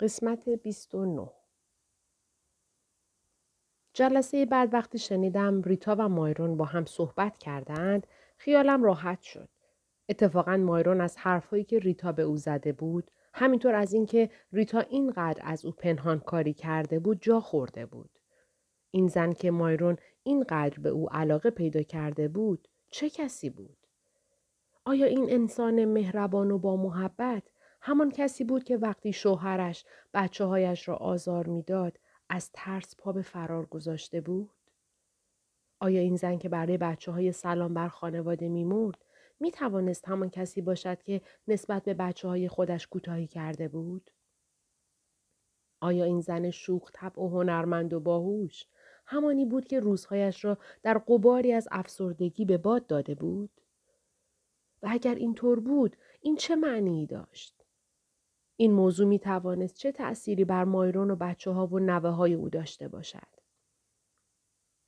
قسمت 29 جلسه بعد وقتی شنیدم ریتا و مایرون با هم صحبت کردند خیالم راحت شد. اتفاقا مایرون از حرفهایی که ریتا به او زده بود همینطور از اینکه ریتا اینقدر از او پنهان کاری کرده بود جا خورده بود. این زن که مایرون اینقدر به او علاقه پیدا کرده بود چه کسی بود؟ آیا این انسان مهربان و با محبت همان کسی بود که وقتی شوهرش بچه هایش را آزار می‌داد از ترس پا به فرار گذاشته بود؟ آیا این زن که برای بچه های سلام بر خانواده میمرد می توانست همان کسی باشد که نسبت به بچه های خودش کوتاهی کرده بود؟ آیا این زن شوخ طبع و هنرمند و باهوش همانی بود که روزهایش را در قباری از افسردگی به باد داده بود؟ و اگر اینطور بود این چه معنی داشت؟ این موضوع می توانست چه تأثیری بر مایرون و بچه ها و نوه های او داشته باشد.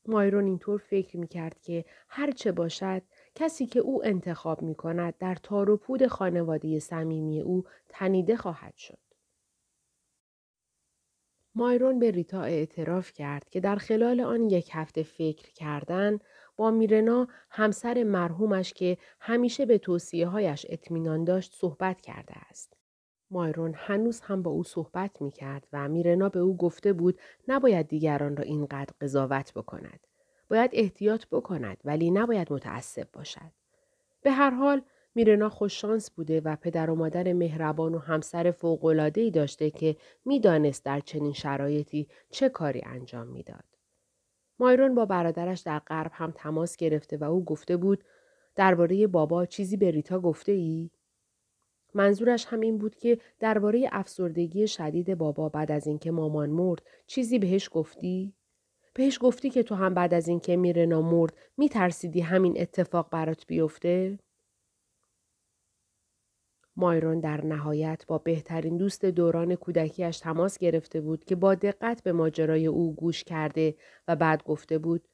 مایرون اینطور فکر می کرد که هر چه باشد کسی که او انتخاب می کند در تار و پود خانواده صمیمی او تنیده خواهد شد. مایرون به ریتا اعتراف کرد که در خلال آن یک هفته فکر کردن با میرنا همسر مرحومش که همیشه به توصیه هایش اطمینان داشت صحبت کرده است. مایرون هنوز هم با او صحبت می کرد و میرنا به او گفته بود نباید دیگران را اینقدر قضاوت بکند. باید احتیاط بکند ولی نباید متعصب باشد. به هر حال میرنا خوششانس بوده و پدر و مادر مهربان و همسر فوق‌العاده‌ای داشته که می‌دانست در چنین شرایطی چه کاری انجام می‌داد. مایرون با برادرش در غرب هم تماس گرفته و او گفته بود درباره بابا چیزی به ریتا گفته ای؟ منظورش هم این بود که درباره افسردگی شدید بابا بعد از اینکه مامان مرد چیزی بهش گفتی؟ بهش گفتی که تو هم بعد از اینکه میرنا مرد میترسیدی همین اتفاق برات بیفته؟ مایرون در نهایت با بهترین دوست دوران کودکیش تماس گرفته بود که با دقت به ماجرای او گوش کرده و بعد گفته بود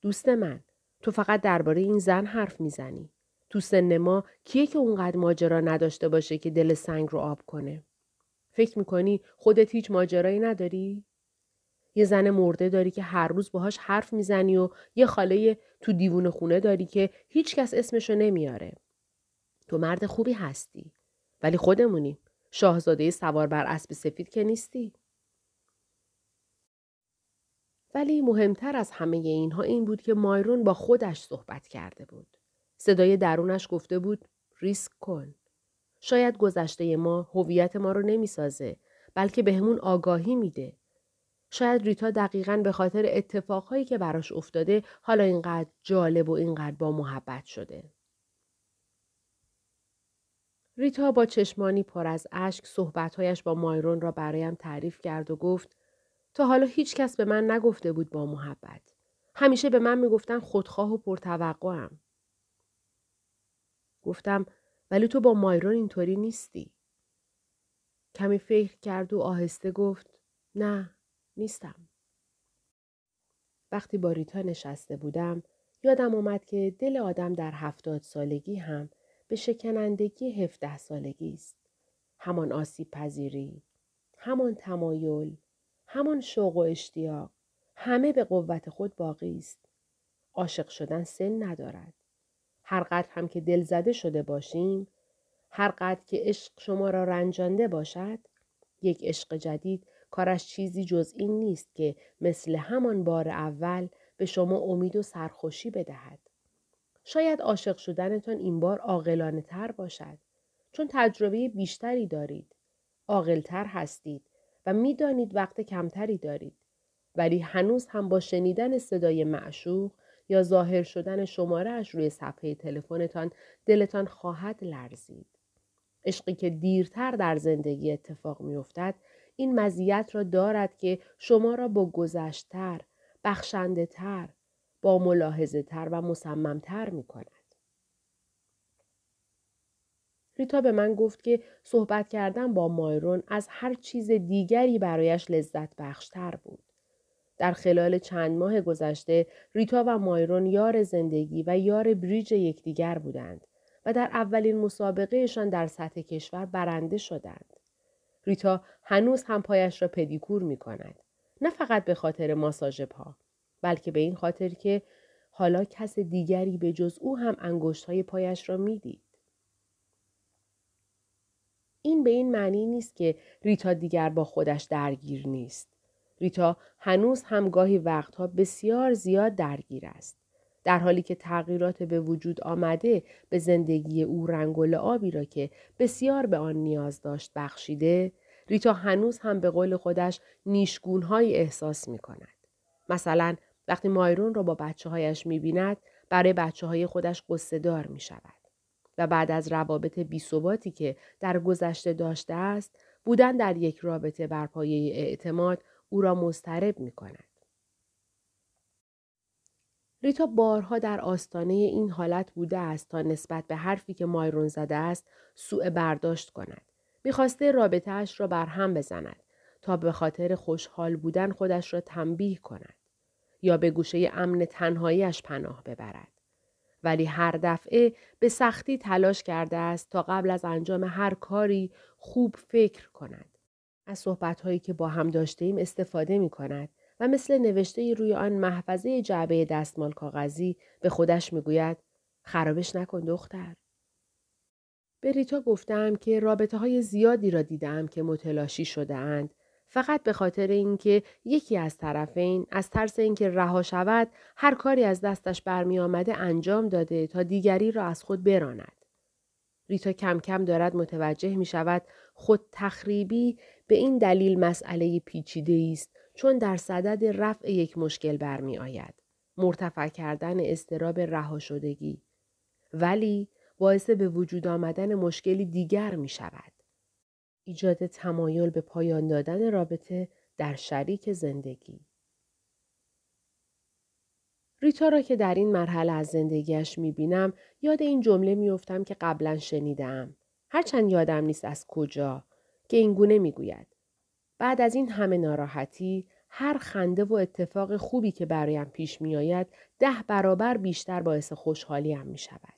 دوست من تو فقط درباره این زن حرف می‌زنی. تو سن ما کیه که اونقدر ماجرا نداشته باشه که دل سنگ رو آب کنه؟ فکر می‌کنی خودت هیچ ماجرایی نداری؟ یه زن مرده داری که هر روز باهاش حرف می‌زنی و یه خاله تو دیوون خونه داری که هیچکس اسمشو نمیاره. تو مرد خوبی هستی. ولی خودمونیم. شاهزاده سوار بر اسب سفید که نیستی. ولی مهمتر از همه اینها این بود که مایرون با خودش صحبت کرده بود. صدای درونش گفته بود ریسک کن. شاید گذشته ما هویت ما رو نمی‌سازه بلکه بهمون آگاهی میده. شاید ریتا دقیقا به خاطر اتفاقهایی که براش افتاده حالا اینقدر جالب و اینقدر با محبت شده. ریتا با چشمانی پر از اشک صحبتهایش با مایرون را برایم تعریف کرد و گفت تا حالا هیچ کس به من نگفته بود با محبت. همیشه به من می‌گفتن خودخواه و پرتوقعم. گفتم ولی تو با مایرون اینطوری نیستی. کمی فکر کرد و آهسته گفت نه نیستم. وقتی با ریتا نشسته بودم یادم اومد که دل آدم در هفتاد سالگی هم به شکنندگی هفده سالگی است. همان آسیب پذیری، همان تمایل، همان شوق و اشتیاق، همه به قوت خود باقی است. عاشق شدن سن ندارد. هر قدر هم که دل زده شده باشیم، هر قدر که عشق شما را رنجانده باشد، یک عشق جدید کارش چیزی جز این نیست که مثل همان بار اول به شما امید و سرخوشی بدهد. شاید عاشق شدنتان این بار عاقلانه تر باشد چون تجربه بیشتری دارید. عاقلتر هستید و می‌دانید وقت کمتری دارید. ولی هنوز هم با شنیدن صدای معشوق یا ظاهر شدن شماره اش روی صفحه تلفنتان دلتان خواهد لرزید. عشقی که دیرتر در زندگی اتفاق میافتد این مزیت را دارد که شما را با گذشتر، بخشنده تر، با ملاحظه تر و مصممتر می کند. ریتا به من گفت که صحبت کردن با مایرون از هر چیز دیگری برایش لذت بخشتر بود. در خلال چند ماه گذشته ریتا و مایرون یار زندگی و یار بریج یکدیگر بودند و در اولین مسابقهشان در سطح کشور برنده شدند. ریتا هنوز هم پایش را پدیکور می کند. نه فقط به خاطر ماساژ پا بلکه به این خاطر که حالا کس دیگری به جز او هم انگشت های پایش را می‌دید. این به این معنی نیست که ریتا دیگر با خودش درگیر نیست. ریتا هنوز هم گاهی وقتها بسیار زیاد درگیر است. در حالی که تغییرات به وجود آمده به زندگی او رنگ و لعابی را که بسیار به آن نیاز داشت بخشیده، ریتا هنوز هم به قول خودش نیشگونهایی احساس می کند. مثلا وقتی مایرون را با بچه هایش می بیند برای بچه های خودش قصه دار می شود. و بعد از روابط بیثباتی که در گذشته داشته است بودن در یک رابطه بر پایه اعتماد او را مضطرب می کند. ریتا بارها در آستانه این حالت بوده است تا نسبت به حرفی که مایرون زده است سوء برداشت کند. می‌خواسته رابطهاش را بر هم بزند تا به خاطر خوشحال بودن خودش را تنبیه کند یا به گوشه امن تنهاییش پناه ببرد. ولی هر دفعه به سختی تلاش کرده است تا قبل از انجام هر کاری خوب فکر کند. از صحبتهایی که با هم داشته ایم استفاده می کند و مثل نوشته روی آن محفظه جعبه دستمال کاغذی به خودش می گوید خرابش نکن دختر. به ریتا گفتم که رابطه های زیادی را دیدم که متلاشی شده اند فقط به خاطر اینکه یکی از طرفین از ترس اینکه رها شود هر کاری از دستش برمی آمده انجام داده تا دیگری را از خود براند. ریتا کم کم دارد متوجه می شود خود تخریبی به این دلیل مسئله پیچیده است چون در صدد رفع یک مشکل برمی آید. مرتفع کردن استراب رها شدگی. ولی باعث به وجود آمدن مشکلی دیگر می شود. ایجاد تمایل به پایان دادن رابطه در شریک زندگی. ریتا را که در این مرحله از زندگیش می بینم یاد این جمله میافتم که قبلا شنیدم. هرچند یادم نیست از کجا که این گونه می گوید. بعد از این همه ناراحتی هر خنده و اتفاق خوبی که برایم پیش می آید ده برابر بیشتر باعث خوشحالیم می شود.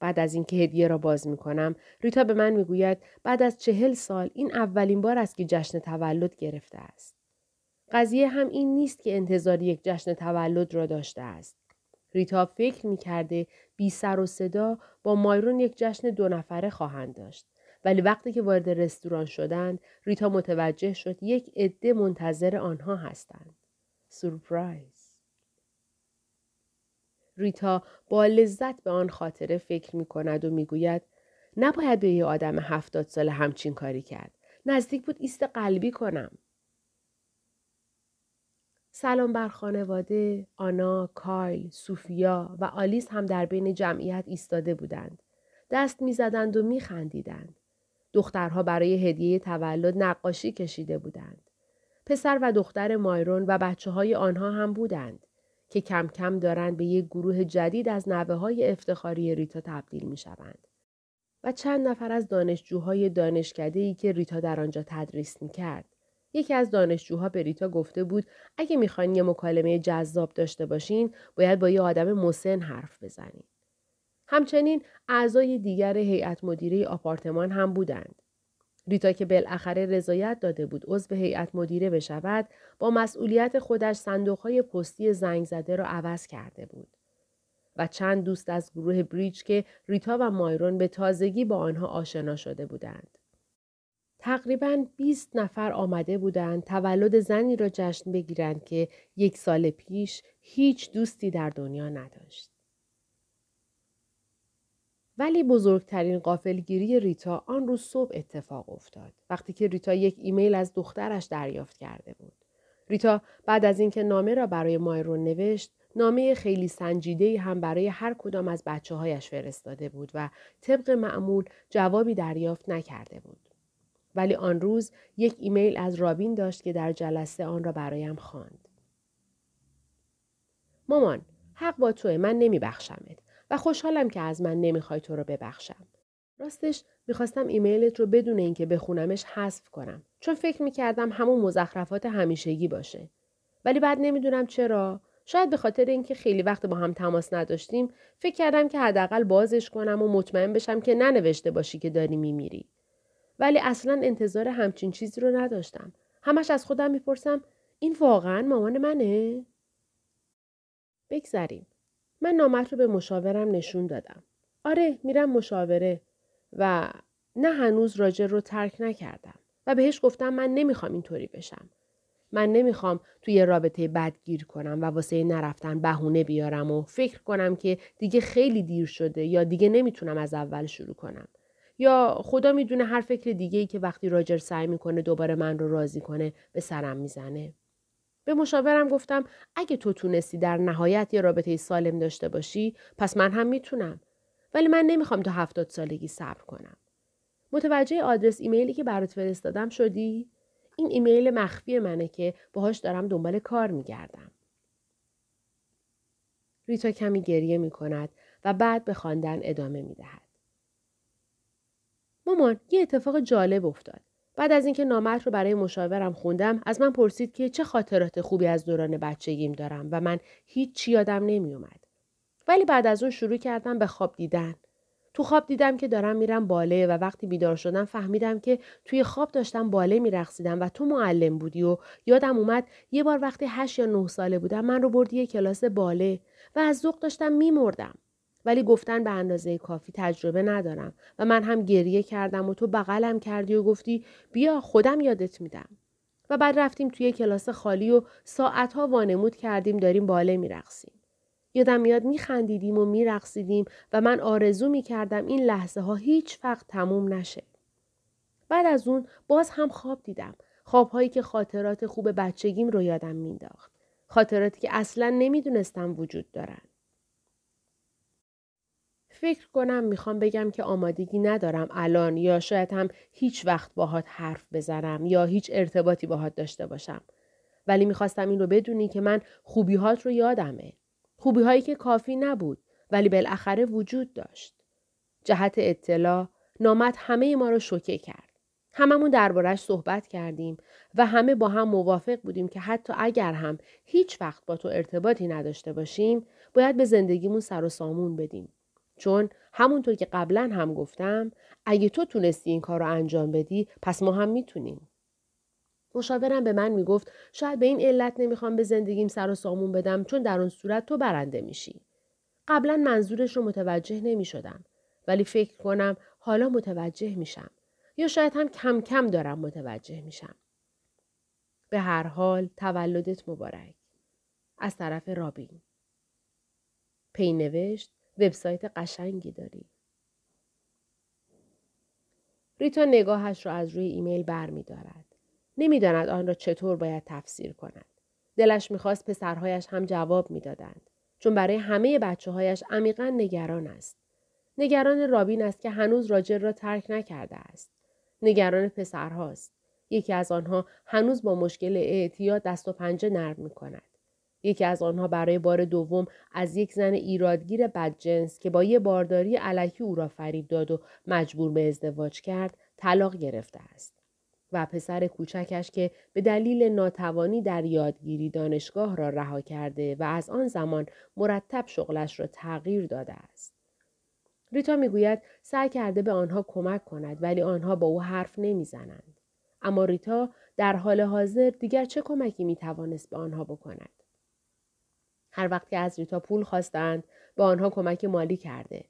بعد از اینکه هدیه را باز می کنم ریتا به من می‌گوید بعد از چهل سال این اولین بار است که جشن تولد گرفته است. قضیه هم این نیست که انتظار یک جشن تولد را داشته است. ریتا فکر می کرده بی سر و صدا با مایرون یک جشن دو نفره خواهند داشت. ولی وقتی که وارد رستوران شدند ریتا متوجه شد یک عده منتظر آنها هستند. سورپرایز. ریتا با لذت به آن خاطره فکر می کند و می‌گوید نباید به یه آدم هفتاد سال همچین کاری کرد. نزدیک بود ایست قلبی کنم. سلام بر خانواده، آنا، کایل، سوفیا و آلیس هم در بین جمعیت ایستاده بودند. دست می‌زدند و میخندیدند. دخترها برای هدیه تولد نقاشی کشیده بودند. پسر و دختر مایرون و بچه های آنها هم بودند که کم کم دارند به یک گروه جدید از نوه های افتخاری ریتا تبدیل می شوند. و چند نفر از دانشجوهای دانشکده ای که ریتا در آنجا تدریس می کرد. یکی از دانشجوها به ریتا گفته بود اگه می‌خواین یه مکالمه جذاب داشته باشین باید با یه آدم مسن حرف بزنین. همچنین اعضای دیگر هیئت مدیره آپارتمان هم بودند. ریتا که بالاخره رضایت داده بود عضو هیئت مدیره بشود با مسئولیت خودش صندوقهای پستی زنگ زده را عوض کرده بود و چند دوست از گروه بریج که ریتا و مایرون به تازگی با آنها آشنا شده بودند. تقریبا 20 نفر آمده بودند تولد زنی را جشن بگیرند که یک سال پیش هیچ دوستی در دنیا نداشت. ولی بزرگترین قافلگیری ریتا آن روز صبح اتفاق افتاد وقتی که ریتا یک ایمیل از دخترش دریافت کرده بود ریتا بعد از اینکه نامه را برای مایرون نوشت نامه خیلی سنجیده هم برای هر کدام از بچه هایش فرستاده بود و طبق معمول جوابی دریافت نکرده بود. ولی آن روز یک ایمیل از رابین داشت که در جلسه آن را برایم خواند. مامان، حق با توه من نمی بخشمت. و خوشحالم که از من نمی‌خوای تو رو ببخشم. راستش می‌خواستم ایمیلت رو بدون اینکه بخونمش حذف کنم چون فکر می‌کردم همون مزخرفات همیشگی باشه. ولی بعد نمی‌دونم چرا شاید به خاطر اینکه خیلی وقت با هم تماس نداشتیم فکر کردم که حداقل بازش کنم و مطمئن بشم که ننوشته باشی که داری میمیری. ولی اصلا انتظار همچین چیزی رو نداشتم. همش از خودم می‌پرسم این واقعا مامان منه؟ بگذریم. من نامت رو به مشاورم نشون دادم. آره میرم مشاوره و نه هنوز راجر رو ترک نکردم و بهش گفتم من نمی‌خوام اینطوری بشم. من نمی‌خوام توی رابطه بد گیر کنم و واسه نرفتن بهونه بیارم و فکر کنم که دیگه خیلی دیر شده یا دیگه نمی‌تونم از اول شروع کنم. یا خدا می‌دونه هر فکر دیگه ای که وقتی راجر سعی می‌کنه دوباره من رو راضی کنه به سرم می‌زنه. به مشاورم گفتم اگه تو تونستی در نهایت یه رابطه سالم داشته باشی پس من هم می‌تونم. ولی من نمی‌خوام تا هفتاد سالگی صبر کنم. متوجه آدرس ایمیلی که برات فرستادم شدی؟ این ایمیل مخفی منه که باهاش دارم دنبال کار میگردم. ریتا کمی گریه می کند و بعد به خواندن ادامه می دهد. مامان یه اتفاق جالب افتاد. بعد از اینکه نامت رو برای مشاورم خوندم از من پرسید که چه خاطرات خوبی از دوران بچگیم دارم و من هیچ چی یادم نمی اومد. ولی بعد از اون شروع کردم به خواب دیدن. تو خواب دیدم که دارم میرم باله و وقتی بیدار شدم فهمیدم که توی خواب داشتم باله میرقصیدم و تو معلم بودی و یادم اومد یه بار وقتی هشت یا نه ساله بودم من رو بردی یه کلاس باله و از ذوق داشتم میمردم. ولی گفتن به اندازه کافی تجربه ندارم و من هم گریه کردم و تو بغلم کردی و گفتی بیا خودم یادت میدم. و بعد رفتیم توی کلاس خالی و ساعتها وانمود کردیم داریم باله میرقصیم. یادم میاد میخندیدیم و میرقصیدیم و من آرزو می‌کردم این لحظه ها هیچ وقت تموم نشه. بعد از اون باز هم خواب دیدم. خوابهایی که خاطرات خوب بچگیم رو یادم مینداخت. خاطراتی که اصلا نمی‌دونستم وجود دارن. فکر کنم می‌خوام بگم که آمادگی ندارم الان یا شاید هم هیچ وقت باهات حرف بزنم یا هیچ ارتباطی باهات داشته باشم. ولی می‌خواستم این رو بدونی که من خوبیهات رو یادمه. خوبی هایی که کافی نبود ولی بالاخره وجود داشت. جهت اطلاع نامت همه ما رو شوکه کرد. هممون دربارش صحبت کردیم و همه با هم موافق بودیم که حتی اگر هم هیچ وقت با تو ارتباطی نداشته باشیم باید به زندگیمون سر و سامون بدیم. چون همونطور که قبلا هم گفتم اگه تو تونستی این کار رو انجام بدی پس ما هم می‌تونیم. مشاورم به من می‌گفت شاید به این علت نمی‌خوام به زندگیم سر و سامون بدم چون در اون صورت تو برنده میشی. قبلا منظورش رو متوجه نمی‌شدم ولی فکر کنم حالا متوجه میشم یا شاید هم کم کم دارم متوجه میشم. به هر حال تولدت مبارک. از طرف رابین. پی نوشت وبسایت قشنگی داری. ریتا نگاهش را از روی ایمیل بر می دارد. نمی‌داند آن را چطور باید تفسیر کند. دلش می‌خواست پسرهایش هم جواب می‌دادند. چون برای همه بچه هایش عمیقا نگران است. نگران رابین است که هنوز راجر را ترک نکرده است. نگران پسرهاست. یکی از آنها هنوز با مشکل اعتیاد دست و پنجه نرم می کند. یکی از آنها برای بار دوم از یک زن ایرادگیر بدجنس که با یه بارداری علکی او را فریب داد و مجبور به ازدواج کرد طلاق گرفته است. و پسر کوچکش که به دلیل ناتوانی در یادگیری دانشگاه را رها کرده و از آن زمان مرتب شغلش را تغییر داده است. ریتا می‌گوید سعی کرده به آنها کمک کند ولی آنها با او حرف نمی‌زنند. اما ریتا در حال حاضر دیگر چه کمکی می توانست به آنها بکند؟ هر وقت که از ریتا پول خواستند به آنها کمک مالی کرده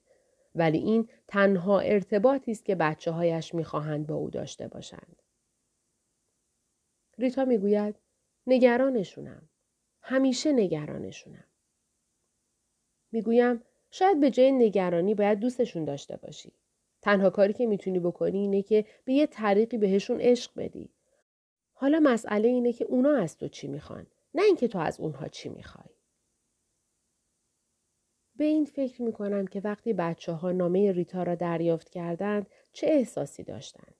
ولی این تنها ارتباطی است که بچه هایش می‌خواهند با او داشته باشند. ریتا می‌گوید نگرانشونم. همیشه نگرانشونم. می‌گویم شاید به جای نگرانی باید دوستشون داشته باشی. تنها کاری که می‌تونی بکنی اینه که به یه طریقی بهشون عشق بدی. حالا مسئله اینه که اونا از تو چی می‌خوان نه اینکه تو از اونها چی می‌خوای. به این فکر می‌کنم که وقتی بچه ها نامه ریتا را دریافت کردند چه احساسی داشتند.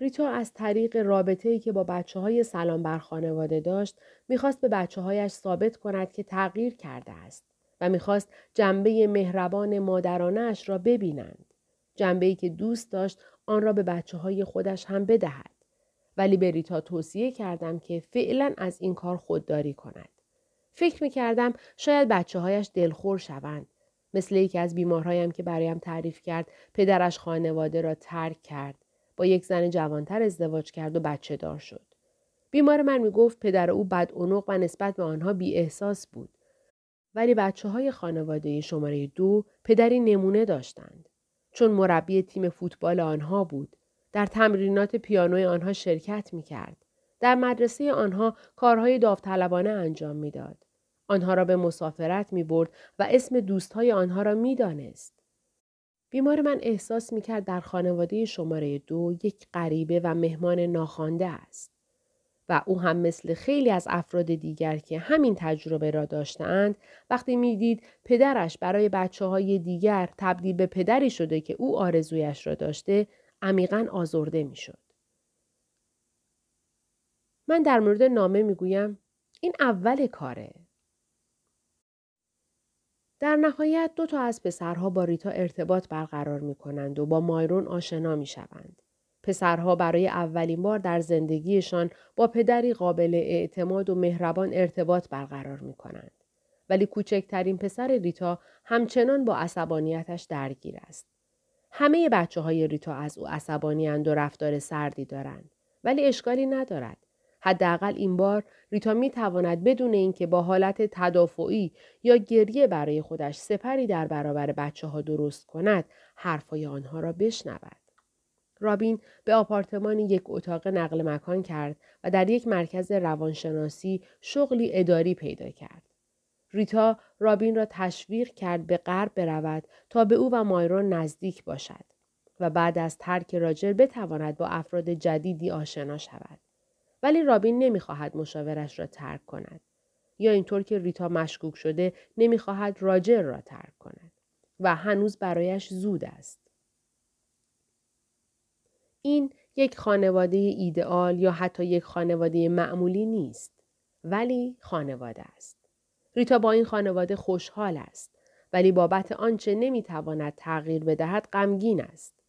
ریتا از طریق رابطه ای که با بچه های سلام بر خانواده داشت می‌خواست به بچه هایش ثابت کند که تغییر کرده است و می‌خواست جنبه مهربان مادرانش را ببینند. جنبه ای که دوست داشت آن را به بچه های خودش هم بدهد. ولی به ریتا توصیه کردم که فعلا از این کار خودداری کند. فکر می کردم شاید بچه هایش دلخور شوند. مثل یکی از بیمارهایم که برایم تعریف کرد پدرش خانواده را ترک کرد با یک زن جوانتر ازدواج کرد و بچه دار شد. بیمار من می گفت پدر او بد و نسبت به آنها بی احساس بود. ولی بچه های خانواده شماره دو پدری نمونه داشتند. چون مربی تیم فوتبال آنها بود. در تمرینات پیانوی آنها شرکت می کرد. در مدرسه آنها کارهای داوطلبانه انجام می‌داد. آنها را به مسافرت می برد و اسم دوستهای آنها را می دانست. بیمار من احساس می کرد در خانواده شماره دو یک غریبه و مهمان ناخوانده است. و او هم مثل خیلی از افراد دیگر که همین تجربه را داشتند وقتی می‌دید پدرش برای بچه های دیگر تبدیل به پدری شده که او آرزویش را داشته عمیقا آزرده می‌شد. من در مورد نامه می‌گویم این اول کاره. در نهایت دو تا از پسرها با ریتا ارتباط برقرار می کنند و با مایرون آشنا می شوند. پسرها برای اولین بار در زندگیشان با پدری قابل اعتماد و مهربان ارتباط برقرار می کنند. ولی کوچکترین پسر ریتا همچنان با عصبانیتش درگیر است. همه بچه های ریتا از او عصبانی و رفتار سردی دارند. ولی اشکالی ندارد. حداقل این بار ریتا می تواند بدون اینکه با حالت تدافعی یا گریه برای خودش سپری در برابر بچه ها درست کند حرفای آنها را بشنود. رابین به آپارتمان یک اتاق نقل مکان کرد و در یک مرکز روانشناسی شغلی اداری پیدا کرد. ریتا رابین را تشویق کرد به غرب برود تا به او و مایرون نزدیک باشد و بعد از ترک راجر بتواند با افراد جدیدی آشنا شود. ولی رابین نمی‌خواهد مشاورش را ترک کند. یا اینطور که ریتا مشکوک شده نمی‌خواهد راجر را ترک کند. و هنوز برایش زود است. این یک خانواده ایدئال یا حتی یک خانواده معمولی نیست. ولی خانواده است. ریتا با این خانواده خوشحال است. ولی بابت آنچه نمی‌تواند تغییر بدهد غمگین است.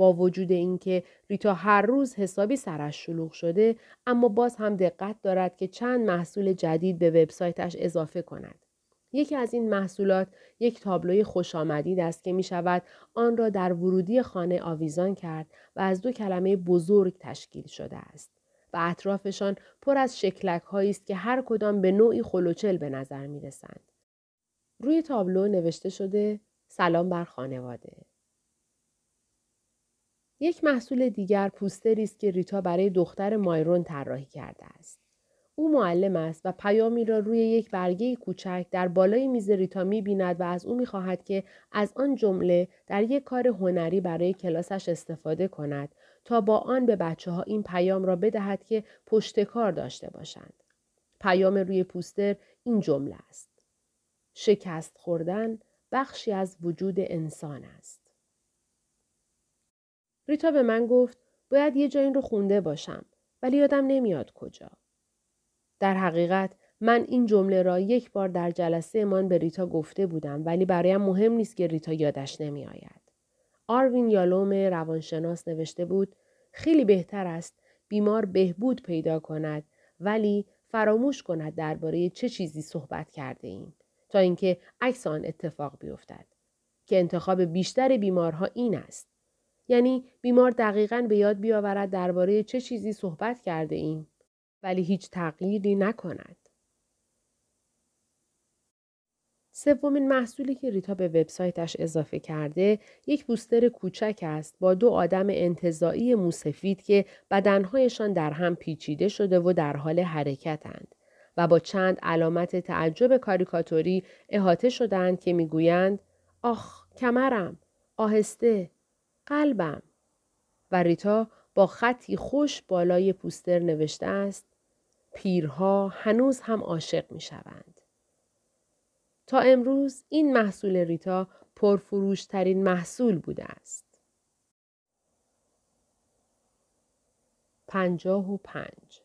با وجود اینکه ریتا هر روز حسابی سرش شلوغ شده اما باز هم دقت دارد که چند محصول جدید به وبسایتش اضافه کند. یکی از این محصولات یک تابلوی خوش آمدید است که می شود آن را در ورودی خانه آویزان کرد و از دو کلمه بزرگ تشکیل شده است. و اطرافشان پر از شکلک است که هر کدام به نوعی خلوچل به نظر می رسند. روی تابلو نوشته شده سلام بر خانواده. یک محصول دیگر پوستری است که ریتا برای دختر مایرون طراحی کرده است. او معلم است و پیامی را روی یک برگه کوچک در بالای میز ریتا می بیند و از او می خواهد که از آن جمله در یک کار هنری برای کلاسش استفاده کند تا با آن به بچه ها این پیام را بدهد که پشت کار داشته باشند. پیام روی پوستر این جمله است. شکست خوردن بخشی از وجود انسان است. ریتا به من گفت باید یه جا این رو خونده باشم ولی یادم نمیاد کجا. در حقیقت من این جمله را یک بار در جلسه من به ریتا گفته بودم ولی برایم مهم نیست که ریتا یادش نمی آید. آروین یالوم روانشناس نوشته بود خیلی بهتر است بیمار بهبود پیدا کند ولی فراموش کند درباره چه چیزی صحبت کرده ایم تا اینکه عکس آن اتفاق بیفتد که انتخاب بیشتر بیمارها این است یعنی بیمار دقیقا به یاد بیاورد درباره چه چیزی صحبت کرده ایم ولی هیچ تغییری نکند. سومین محصولی که ریتا به وبسایتش اضافه کرده یک بوستر کوچک است با دو آدم انتظایی موسفید که بدنهایشان در هم پیچیده شده و در حال حرکتند و با چند علامت تعجب کاریکاتوری احاطه شدند که می‌گویند آخ کمرم آهسته قلبم و ریتا با خطی خوش بالای پوستر نوشته است پیرها هنوز هم عاشق می شوند. تا امروز این محصول ریتا پرفروشترین محصول بوده است. پنجاه و پنج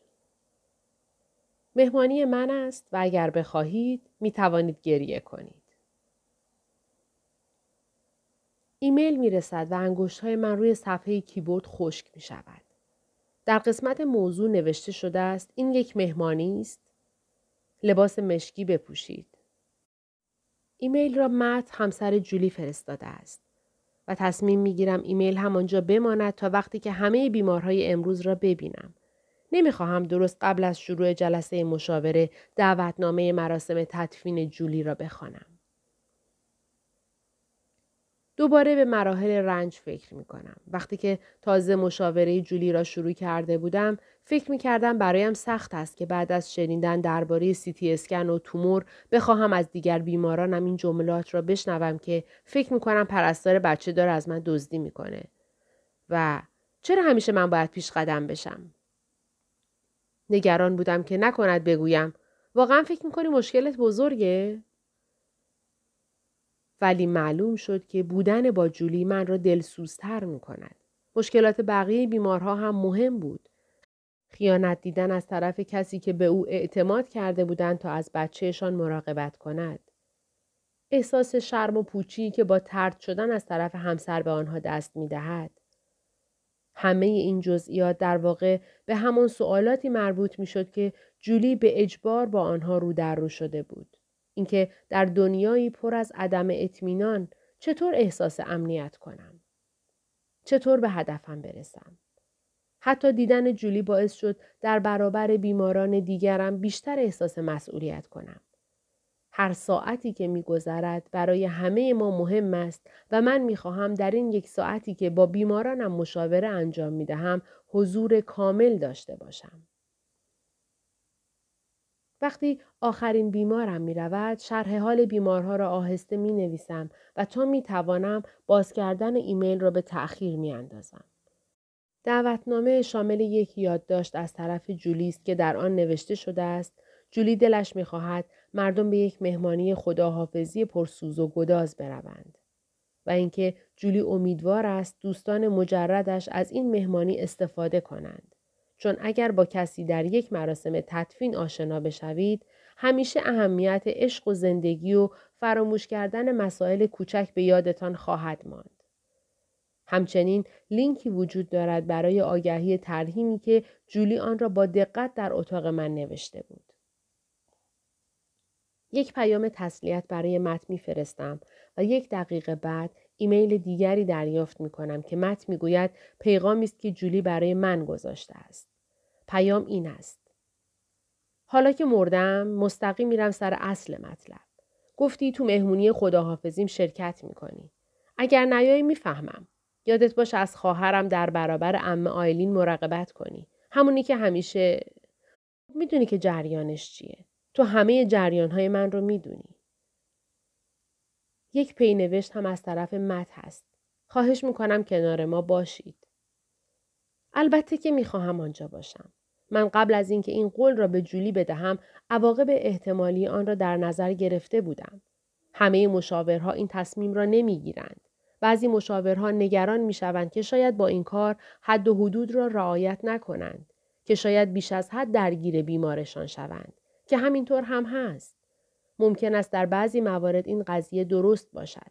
مهمانی من است و اگر بخواهید می توانید گریه کنید. ایمیل می رسد و انگشت های من روی صفحه کیبورد خشک می شود. در قسمت موضوع نوشته شده است این یک مهمانی است. لباس مشکی بپوشید. ایمیل را مت همسر جولی فرستاده است. و تصمیم می‌گیرم ایمیل همانجا بماند تا وقتی که همه بیمارهای امروز را ببینم. نمی‌خواهم درست قبل از شروع جلسه مشاوره دعوتنامه مراسم تدفین جولی را بخوانم. دوباره به مراحل رنج فکر می کنم. وقتی که تازه مشاوره جولی را شروع کرده بودم، فکر می کردم برایم سخت است که بعد از شنیدن درباره سیتی اسکن و تومور بخواهم از دیگر بیمارانم این جملات را بشنوم که فکر می کنم پرستار بچه دار از من دزدی می‌کنه. و چرا همیشه من باید پیش قدم بشم؟ نگران بودم که نکند بگویم واقعا فکر می‌کنی مشکلت بزرگه؟ ولی معلوم شد که بودن با جولی من را دلسوزتر می کند. مشکلات بقیه بیمارها هم مهم بود. خیانت دیدن از طرف کسی که به او اعتماد کرده بودند تا از بچهشان مراقبت کند. احساس شرم و پوچی که با ترد شدن از طرف همسر به آنها دست می دهد. همه این جزئیات در واقع به همان سوالاتی مربوط می شد که جولی به اجبار با آنها رو در رو شده بود. اینکه در دنیایی پر از عدم اطمینان چطور احساس امنیت کنم؟ چطور به هدفم برسم؟ حتی دیدن جولی باعث شد در برابر بیماران دیگرم بیشتر احساس مسئولیت کنم. هر ساعتی که میگذرد برای همه ما مهم است و من می‌خواهم در این یک ساعتی که با بیمارانم مشاوره انجام می‌دهم حضور کامل داشته باشم. وقتی آخرین بیمارم می رود، شرح حال بیمارها را آهسته می نویسم و تا می توانم باز کردن ایمیل را به تأخیر می اندازم. دعوتنامه شامل یک یادداشت از طرف جولی است که در آن نوشته شده است جولی دلش می‌خواهد مردم به یک مهمانی خداحافظی پرسوز و گداز بروند و اینکه جولی امیدوار است دوستان مجردش از این مهمانی استفاده کنند چون اگر با کسی در یک مراسم تدفین آشنا بشوید همیشه اهمیت عشق و زندگی و فراموش کردن مسائل کوچک به یادتان خواهد ماند. همچنین لینکی وجود دارد برای آگهی ترهیمی که جولی آن را با دقت در اتاق من نوشته بود. یک پیام تسلیت برای مت میفرستم و یک دقیقه بعد ایمیل دیگری دریافت می کنم که مت می گوید پیغامی است که جولی برای من گذاشته است. پیام این است. حالا که مردم مستقیم میرم سر اصل مطلب. گفتی تو مهمونی خداحافظیم شرکت می‌کنی. اگر نیایی می‌فهمم. یادت باشه از خواهرم در برابر ام آیلین مراقبت کنی. همونی که همیشه می‌دونی که جریانش چیه. تو همه جریانهای من رو می‌دونی. یک پینوشت هم از طرف مت هست. خواهش می‌کنم کنار ما باشید. البته که می‌خواهم آنجا باشم. من قبل از اینکه این قول را به جولی بدهم عواقب احتمالی آن را در نظر گرفته بودم. همه مشاورها این تصمیم را نمی‌گیرند. بعضی مشاورها نگران می‌شوند که شاید با این کار حد و حدود را رعایت نکنند که شاید بیش از حد درگیر بیمارشان شوند که همینطور هم هست. ممکن است در بعضی موارد این قضیه درست باشد.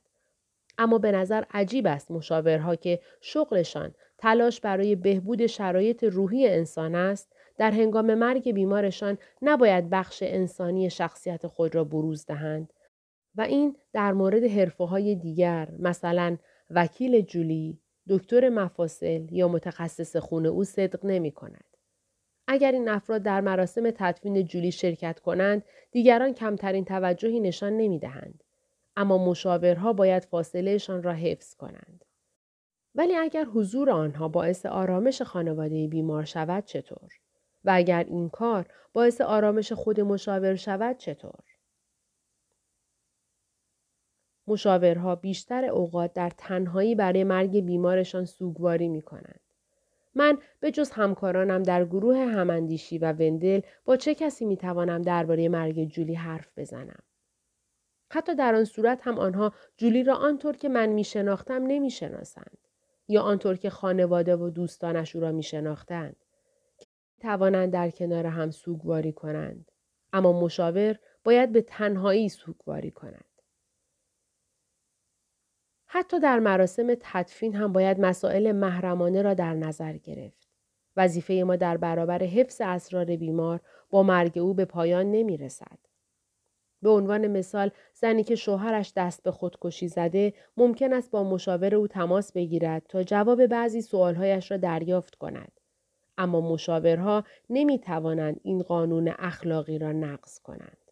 اما به نظر عجیب است مشاورها که شغلشان تلاش برای بهبود شرایط روحی انسان است در هنگام مرگ بیمارشان نباید بخش انسانی شخصیت خود را بروز دهند و این در مورد حرفه های دیگر مثلا وکیل جولی، دکتر مفاصل یا متخصص خون او صدق نمی کند. اگر این افراد در مراسم تدفین جولی شرکت کنند دیگران کمترین توجهی نشان نمی دهند. اما مشاورها باید فاصلهشان را حفظ کنند. ولی اگر حضور آنها باعث آرامش خانواده بیمار شود چطور؟ و اگر این کار باعث آرامش خود مشاور شود چطور؟ مشاورها بیشتر اوقات در تنهایی برای مرگ بیمارشان سوگواری می کنند. من به جز همکارانم در گروه هماندیشی و وندل با چه کسی می توانم درباره مرگ جولی حرف بزنم؟ حتی در آن صورت هم آنها جولی را آنطور که من می شناختم نمی شناسند. یا آنطور که خانواده و دوستانش او را می شناختند. توانند در کنار هم سوگواری کنند. اما مشاور باید به تنهایی سوگواری کند. حتی در مراسم تدفین هم باید مسائل محرمانه را در نظر گرفت. وظیفه ما در برابر حفظ اسرار بیمار با مرگ او به پایان نمی رسد. به عنوان مثال زنی که شوهرش دست به خودکشی زده ممکن است با مشاور او تماس بگیرد تا جواب بعضی سوالهایش را دریافت کند. اما مشاورها نمی توانند این قانون اخلاقی را نقض کنند.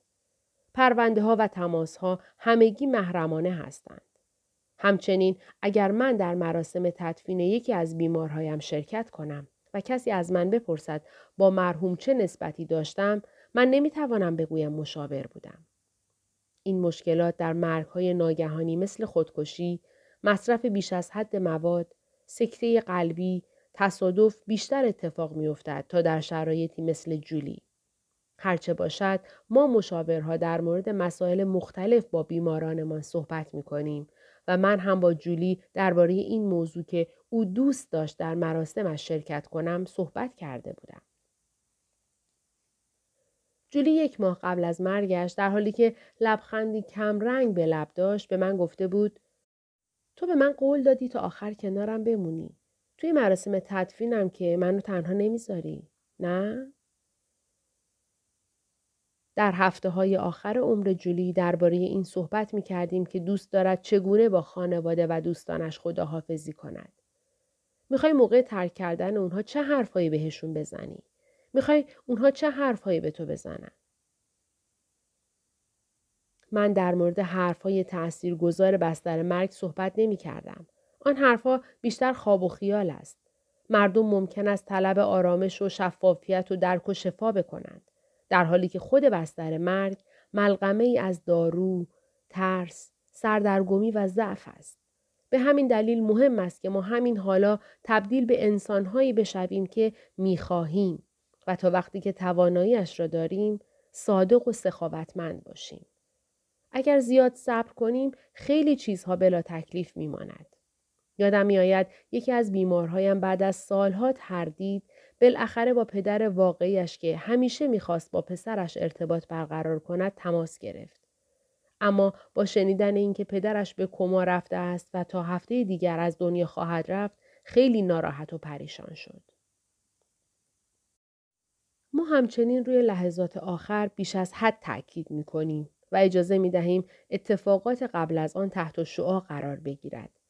پرونده ها و تماس ها همگی محرمانه هستند. همچنین اگر من در مراسم تدفین یکی از بیمارهایم شرکت کنم و کسی از من بپرسد با مرحوم چه نسبتی داشتم من نمی‌توانم بگویم مشاور بودم. این مشکلات در مرگهای ناگهانی مثل خودکشی، مصرف بیش از حد مواد، سکته قلبی، تصادف بیشتر اتفاق میافتد تا در شرایطی مثل جولی. هرچه باشد ما مشاورها در مورد مسائل مختلف با بیمارانمان صحبت می کنیم و من هم با جولی درباره این موضوع که او دوست داشت در مراسمش شرکت کنم صحبت کرده بودم. جولی یک ماه قبل از مرگش در حالی که لبخندی کم رنگ به لب داشت به من گفته بود تو به من قول دادی تا آخر کنارم بمونی. توی مراسم تدفینم که منو تنها نمی‌ذاری. نه؟ در هفته های آخر عمر جولی درباره این صحبت می کردیم که دوست دارد چگونه با خانواده و دوستانش خداحافظی کند. می‌خوای موقع ترک کردن اونها چه حرفهایی بهشون بزنی؟ می‌خوای اونها چه حرفهایی به تو بزنن؟ من در مورد حرفهای تأثیر گذار بستر مرگ صحبت نمی کردم. آن حرفها بیشتر خواب و خیال است. مردم ممکن است طلب آرامش و شفافیت و درک و شفا بکنند. در حالی که خود بستر مرگ ملغمه ای از دارو، ترس، سردرگمی و ضعف است. به همین دلیل مهم است که ما همین حالا تبدیل به انسانهایی بشویم که می‌خواهیم و تا وقتی که تواناییش را داریم صادق و سخاوتمند باشیم. اگر زیاد صبر کنیم خیلی چیزها بلا تکلیف میماند. یادم میآید یکی از بیمارهایم بعد از سالها تردید بالاخره با پدر واقعیش که همیشه می‌خواست با پسرش ارتباط برقرار کند تماس گرفت. اما با شنیدن اینکه پدرش به کما رفته است و تا هفته دیگر از دنیا خواهد رفت خیلی ناراحت و پریشان شد. ما همچنین روی لحظات آخر بیش از حد تاکید می کنیم و اجازه می دهیم اتفاقات قبل از آن تحت شعا قرار بگیرد.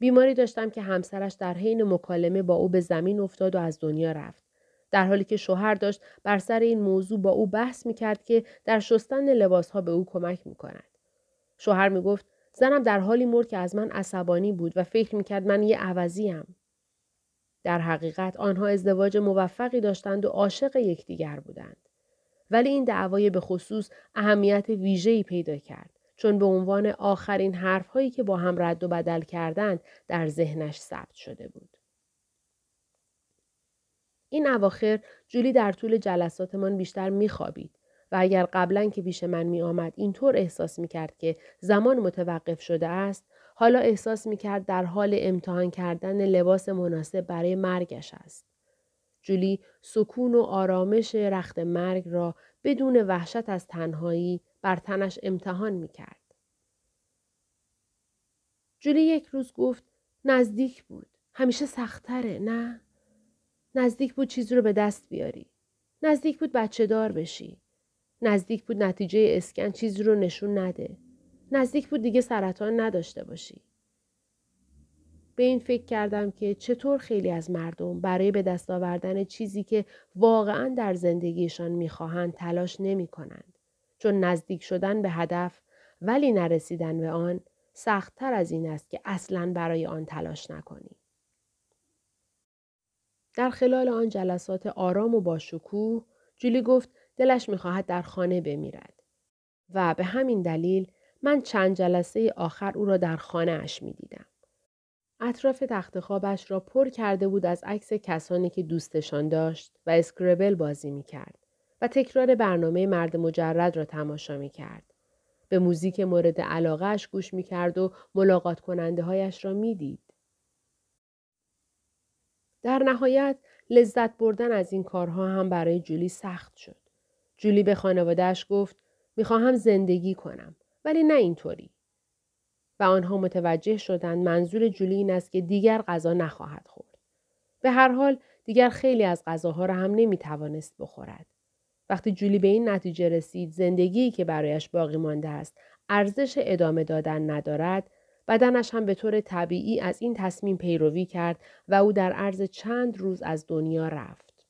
بیماری داشتم که همسرش در حین مکالمه با او به زمین افتاد و از دنیا رفت. در حالی که شوهر داشت بر سر این موضوع با او بحث می کرد که در شستن لباسها به او کمک می کند. شوهر می گفت زنم در حالی مرد که از من عصبانی بود و فکر می کرد من یه عوضیم. در حقیقت آنها ازدواج موفقی داشتند و عاشق یکدیگر بودند. ولی این دعوای به خصوص اهمیت ویژه‌ای پیدا کرد. چون به عنوان آخرین حرفهایی که با هم رد و بدل کردند در ذهنش ثبت شده بود. این اواخر جولی در طول جلساتمان بیشتر میخوابید و اگر قبلا که پیش من می آمد اینطور احساس می کرد که زمان متوقف شده است حالا احساس می کرد در حال امتحان کردن لباس مناسب برای مرگش است. جولی سکون و آرامش رخت مرگ را بدون وحشت از تنهایی بر تنش امتحان می کرد. جولی یک روز گفت نزدیک بود. همیشه سختره نه؟ نزدیک بود چیزی رو به دست بیاری. نزدیک بود بچه دار بشی. نزدیک بود نتیجه اسکن چیزی رو نشون نده. نزدیک بود دیگه سرطان نداشته باشی. به این فکر کردم که چطور خیلی از مردم برای به دست آوردن چیزی که واقعا در زندگیشان می‌خواهند تلاش نمی کنند. چون نزدیک شدن به هدف ولی نرسیدن به آن سختتر از این است که اصلا برای آن تلاش نکنی. در خلال آن جلسات آرام و باشکوه جولی گفت دلش می‌خواهد در خانه بمیرد و به همین دلیل من چند جلسه آخر او را در خانه اش می دیدم. اطراف تخت خوابش را پر کرده بود از عکس کسانی که دوستشان داشت و اسکربل بازی می کرد و تکرار برنامه مرد مجرد را تماشا می کرد. به موزیک مورد علاقهش گوش می کرد و ملاقات کننده هایش را می دید. در نهایت لذت بردن از این کارها هم برای جولی سخت شد. جولی به خانوادهش گفت می‌خواهم زندگی کنم ولی نه اینطوری. و آنها متوجه شدند منظور جولی این است که دیگر غذا نخواهد خورد. به هر حال دیگر خیلی از غذاها را هم نمی‌توانست بخورد. وقتی جولی به این نتیجه رسید زندگی که برایش باقی مانده است ارزش ادامه دادن ندارد بدنش هم به طور طبیعی از این تصمیم پیروی کرد و او در عرض چند روز از دنیا رفت.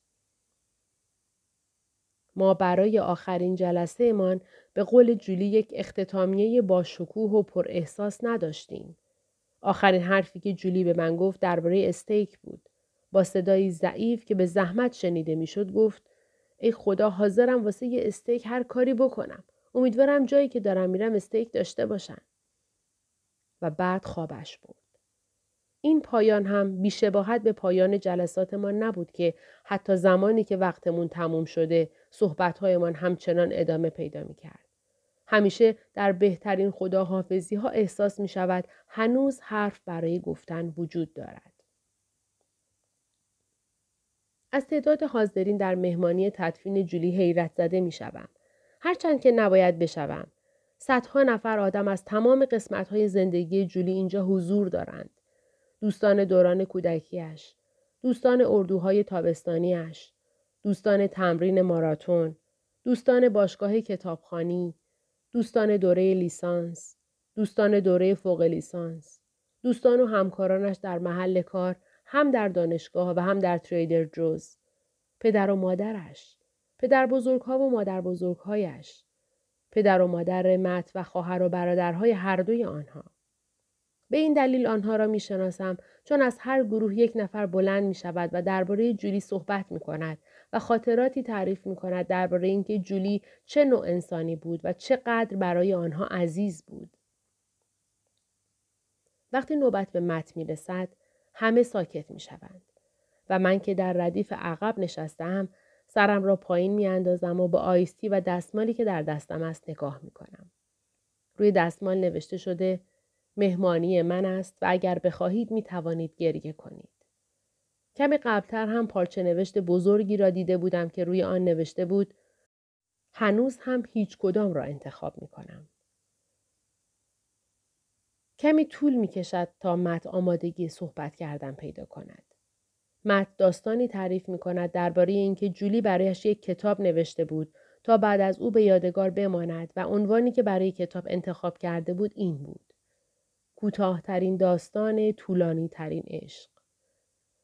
ما برای آخرین جلسه من به قول جولی یک اختتامیه با شکوه و پر احساس نداشتیم. آخرین حرفی که جولی به من گفت درباره استیک بود. با صدایی ضعیف که به زحمت شنیده می‌شد گفت ای خدا حاضرم واسه یه استیک هر کاری بکنم. امیدوارم جایی که دارم میرم استیک داشته باشن. و بعد خوابش بود. این پایان هم بیشباهت به پایان جلسات ما نبود که حتی زمانی که وقتمون تموم شده صحبتهایمان همچنان ادامه پیدا می کرد. همیشه در بهترین خداحافظی ها احساس می شود هنوز حرف برای گفتن وجود دارد. از تعداد حاضرین در مهمانی تدفین جولی حیرت زده می شوم. هرچند که نباید بشوم. صدها نفر آدم از تمام قسمت های زندگی جولی اینجا حضور دارند. دوستان دوران کودکیش، دوستان اردوهای تابستانیش، دوستان تمرین ماراتون، دوستان باشگاه کتابخانی، دوستان دوره لیسانس، دوستان دوره فوق لیسانس، دوستان و همکارانش در محل کار هم در دانشگاه و هم در تریدر جوز، پدر و مادرش، پدر بزرگها و مادر بزرگهایش، پدر و مادر مت و خواهر و برادرهای هر دوی آنها. به این دلیل آنها را می شناسم چون از هر گروه یک نفر بلند می شود و درباره جولی صحبت می کند و خاطراتی تعریف می کند درباره اینکه جولی چه نوع انسانی بود و چقدر برای آنها عزیز بود. وقتی نوبت به مت می رسد همه ساکت می شوند و من که در ردیف عقب نشستم سرم را پایین می اندازم و به آیستی و دستمالی که در دستم است نگاه می کنم. روی دستمال نوشته شده مهمانی من است و اگر بخواهید می توانید گریه کنید. کمی قبلتر هم پارچه نوشت بزرگی را دیده بودم که روی آن نوشته بود هنوز هم هیچ کدام را انتخاب می کنم. کمی طول می کشد تا مت آمادگی صحبت کردن پیدا کند. مت داستانی تعریف می کند درباره اینکه جولی برایش یک کتاب نوشته بود تا بعد از او به یادگار بماند و عنوانی که برای کتاب انتخاب کرده بود این بود. کوتاهترین داستان طولانی ترین عشق.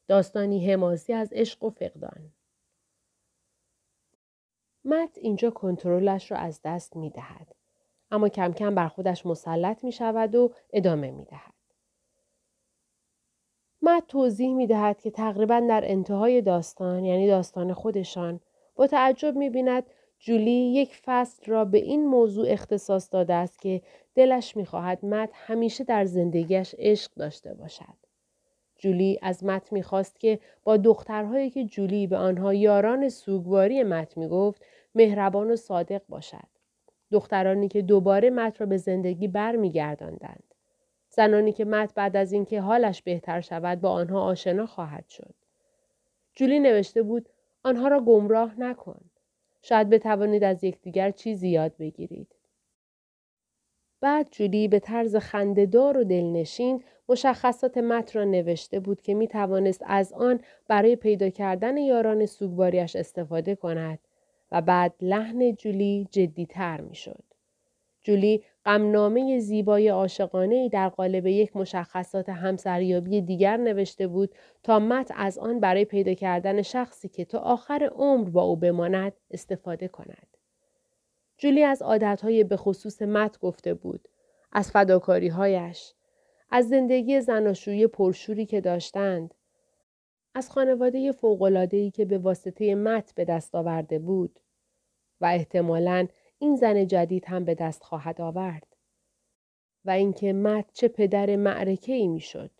داستانی حماسی از عشق و فقدان. مت اینجا کنترلش را از دست می دهد. اما کم کم بر خودش مسلط می شود و ادامه می دهد. مت توضیح می دهد که تقریبا در انتهای داستان یعنی داستان خودشان با تعجب می بیند جولی یک فصل را به این موضوع اختصاص داده است که دلش می خواهد مت همیشه در زندگیش عشق داشته باشد. جولی از مت می خواست که با دخترهایی که جولی به آنها یاران سوگواری مت می گفت مهربان و صادق باشد. دخترانی که دوباره مت را به زندگی بر می گرداندند. زنانی که مت بعد از اینکه حالش بهتر شود با آنها آشنا خواهد شد. جولی نوشته بود آنها را گمراه نکن. شاید بتوانید از یکدیگر چیزی یاد بگیرید. بعد جولی به طرز خندهدار و دلنشین مشخصات مت را نوشته بود که می توانست از آن برای پیدا کردن یاران سوگواریش استفاده کند و بعد لحن جولی جدیتر می شد. جولی غمنامه زیبای عاشقانه در قالب یک مشخصات همسریابی دیگر نوشته بود تا مت از آن برای پیدا کردن شخصی که تا آخر عمر با او بماند استفاده کند. جولی از عادتهای به خصوص مت گفته بود. از فداکاریهایش. از زندگی زناشویی پرشوری که داشتند. از خانواده فوقلادهی که به واسطه مت به دست آورده بود. و احتمالاً این زن جدید هم به دست خواهد آورد. و اینکه مت چه پدر معرکه ای می شد.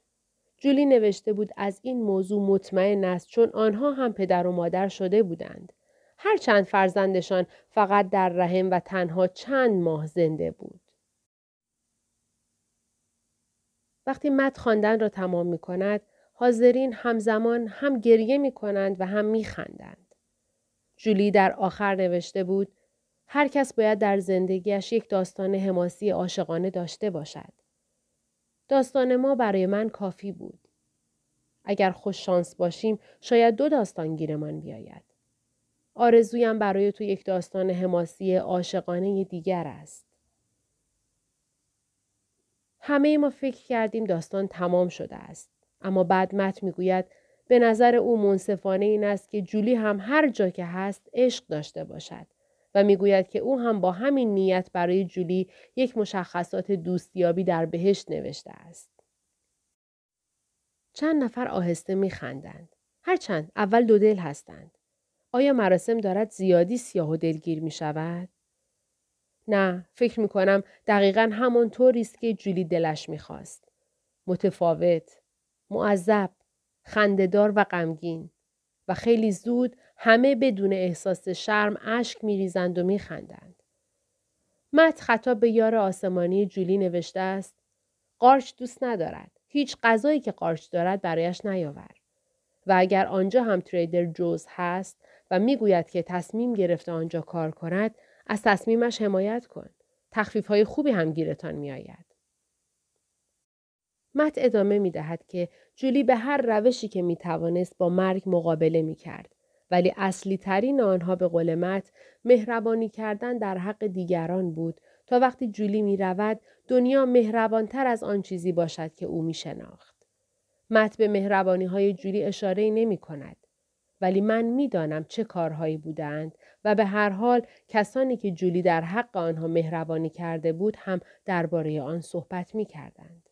جولی نوشته بود از این موضوع مطمئن است چون آنها هم پدر و مادر شده بودند. هرچند فرزندشان فقط در رحم و تنها چند ماه زنده بود. وقتی مت خواندن را تمام می کند، حاضرین همزمان هم گریه می کنند و هم می خندند. جولی در آخر نوشته بود هر کس باید در زندگیش یک داستان حماسی عاشقانه داشته باشد. داستان ما برای من کافی بود. اگر خوش شانس باشیم شاید دو داستان گیرمان بیاید. آرزویم برای تو یک داستان حماسی عاشقانه دیگر است. همه ما فکر کردیم داستان تمام شده است. اما بعد مت می‌گوید به نظر او منصفانه این است که جولی هم هر جا که هست عشق داشته باشد و می‌گوید که او هم با همین نیت برای جولی یک مشخصات دوستیابی در بهشت نوشته است. چند نفر آهسته میخندند. هرچند اول دو دل هستند. آیا مراسم دارد زیادی سیاه و دلگیر می شود؟ نه، فکر می کنم دقیقا همون است که جولی دلش می‌خواست. متفاوت، معذب، خندهدار و غمگین و خیلی زود همه بدون احساس شرم اشک میریزند و میخندند. مت خطاب به یار آسمانی جولی نوشته است قارچ دوست ندارد. هیچ غذایی که قارچ دارد برایش نیاور. و اگر آنجا هم تریدر جوز هست و می‌گوید که تصمیم گرفته آنجا کار کند از تصمیمش حمایت کن. تخفیف های خوبی هم گیرتان می آید. مت ادامه می دهد که جولی به هر روشی که می توانست با مرگ مقابله می کرد. ولی اصلی ترین آنها به قول مت مهربانی کردن در حق دیگران بود تا وقتی جولی می رود دنیا مهربانتر از آن چیزی باشد که او می شناخت. مت به مهربانی های جولی اشاره نمی کند. ولی من می‌دانم چه کارهایی بودند و به هر حال کسانی که جولی در حق آنها مهربانی کرده بود هم درباره آن صحبت می کردند.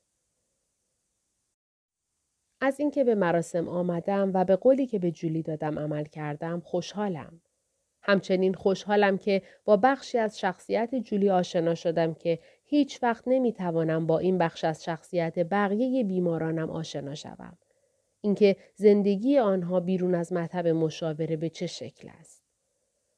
از اینکه به مراسم آمدم و به قولی که به جولی دادم عمل کردم خوشحالم. همچنین خوشحالم که با بخشی از شخصیت جولی آشنا شدم که هیچ وقت نمی‌توانم با این بخش از شخصیت بقیه بیمارانم آشنا شوم. اینکه زندگی آنها بیرون از مطب مشاوره به چه شکل است.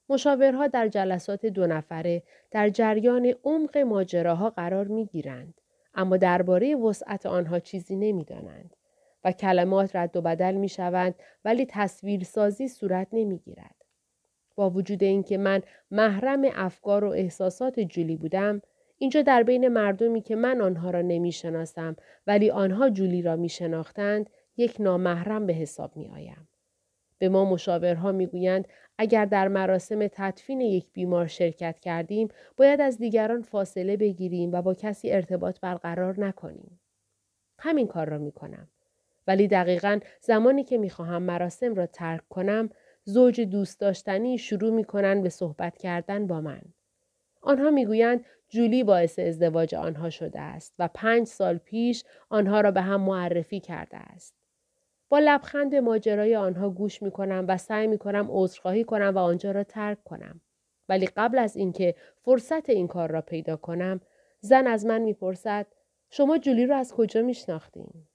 مشاورها در جلسات دو نفره در جریان عمق ماجراها قرار می گیرند. اما درباره وسعت آنها چیزی نمی دانند. و کلمات رد و بدل می شوند ولی تصویرسازی صورت نمی گیرد. با وجود اینکه من محرم افکار و احساسات جولی بودم اینجا در بین مردمی که من آنها را نمی شناسم ولی آنها جولی را می شناختند یک نامحرم به حساب می آیم. به ما مشاورها می گویند اگر در مراسم تدفین یک بیمار شرکت کردیم باید از دیگران فاصله بگیریم و با کسی ارتباط برقرار نکنیم. همین کار را می کنم. ولی دقیقا زمانی که می خواهم مراسم را ترک کنم زوج دوست داشتنی شروع می کنند به صحبت کردن با من. آنها می‌گویند جولی باعث ازدواج آنها شده است و پنج سال پیش آنها را به هم معرفی کرده است. با لبخند ماجرای آنها گوش می کنم و سعی می کنم عذرخواهی کنم و آنجا را ترک کنم. ولی قبل از اینکه فرصت این کار را پیدا کنم زن از من می‌پرسد شما جولی را از کجا میشناختیم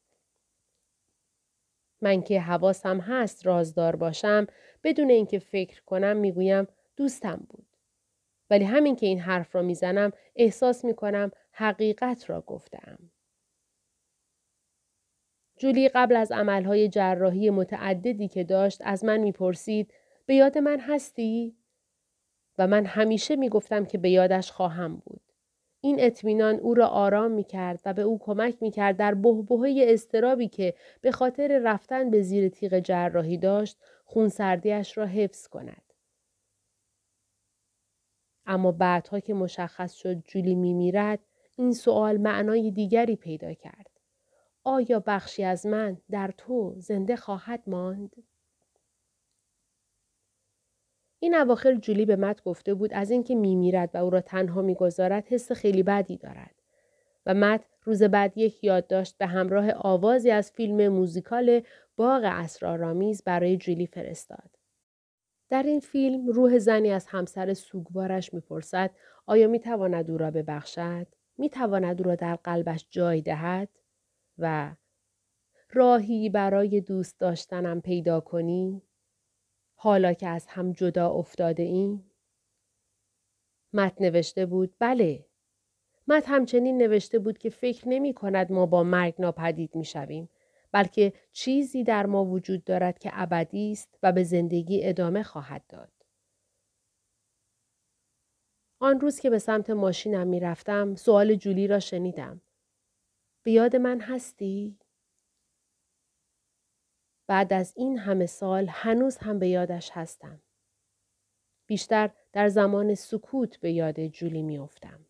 من که حواسم هست رازدار باشم بدون اینکه فکر کنم می‌گویم دوستم بود ولی همین که این حرف را می‌زنم احساس می‌کنم حقیقت را گفتم جولی قبل از عملهای جراحی متعددی که داشت از من می‌پرسید به یاد من هستی؟ و من همیشه می‌گفتم که به یادش خواهم بود. این اطمینان او را آرام می کرد و به او کمک می کرد در بهبهه استرابی که به خاطر رفتن به زیر تیغ جراحی داشت خونسردیش را حفظ کند. اما بعدها که مشخص شد جولی می میرد این سوال معنای دیگری پیدا کرد. آیا بخشی از من در تو زنده خواهد ماند؟ این اواخر جولی به مت گفته بود از اینکه میمیرد و او را تنها می‌گذارد حس خیلی بدی دارد و مت روز بعد یک یادداشت به همراه آوازی از فیلم موزیکال باغ اسرارآمیز برای جولی فرستاد. در این فیلم روح زنی از همسر سوگوارش می‌پرسد آیا می‌تواند او را ببخشد؟ می‌تواند او را در قلبش جای دهد؟ و راهی برای دوست داشتنم پیدا کنی؟ حالا که از هم جدا افتاده ایم؟ مت نوشته بود بله. مت همچنین نوشته بود که فکر نمی کند ما با مرگ ناپدید می شویم. بلکه چیزی در ما وجود دارد که ابدی است و به زندگی ادامه خواهد داد. آن روز که به سمت ماشینم می رفتم سوال جولی را شنیدم. به یاد من هستی؟ بعد از این همه سال هنوز هم به یادش هستم. بیشتر در زمان سکوت به یاد جولی میافتم.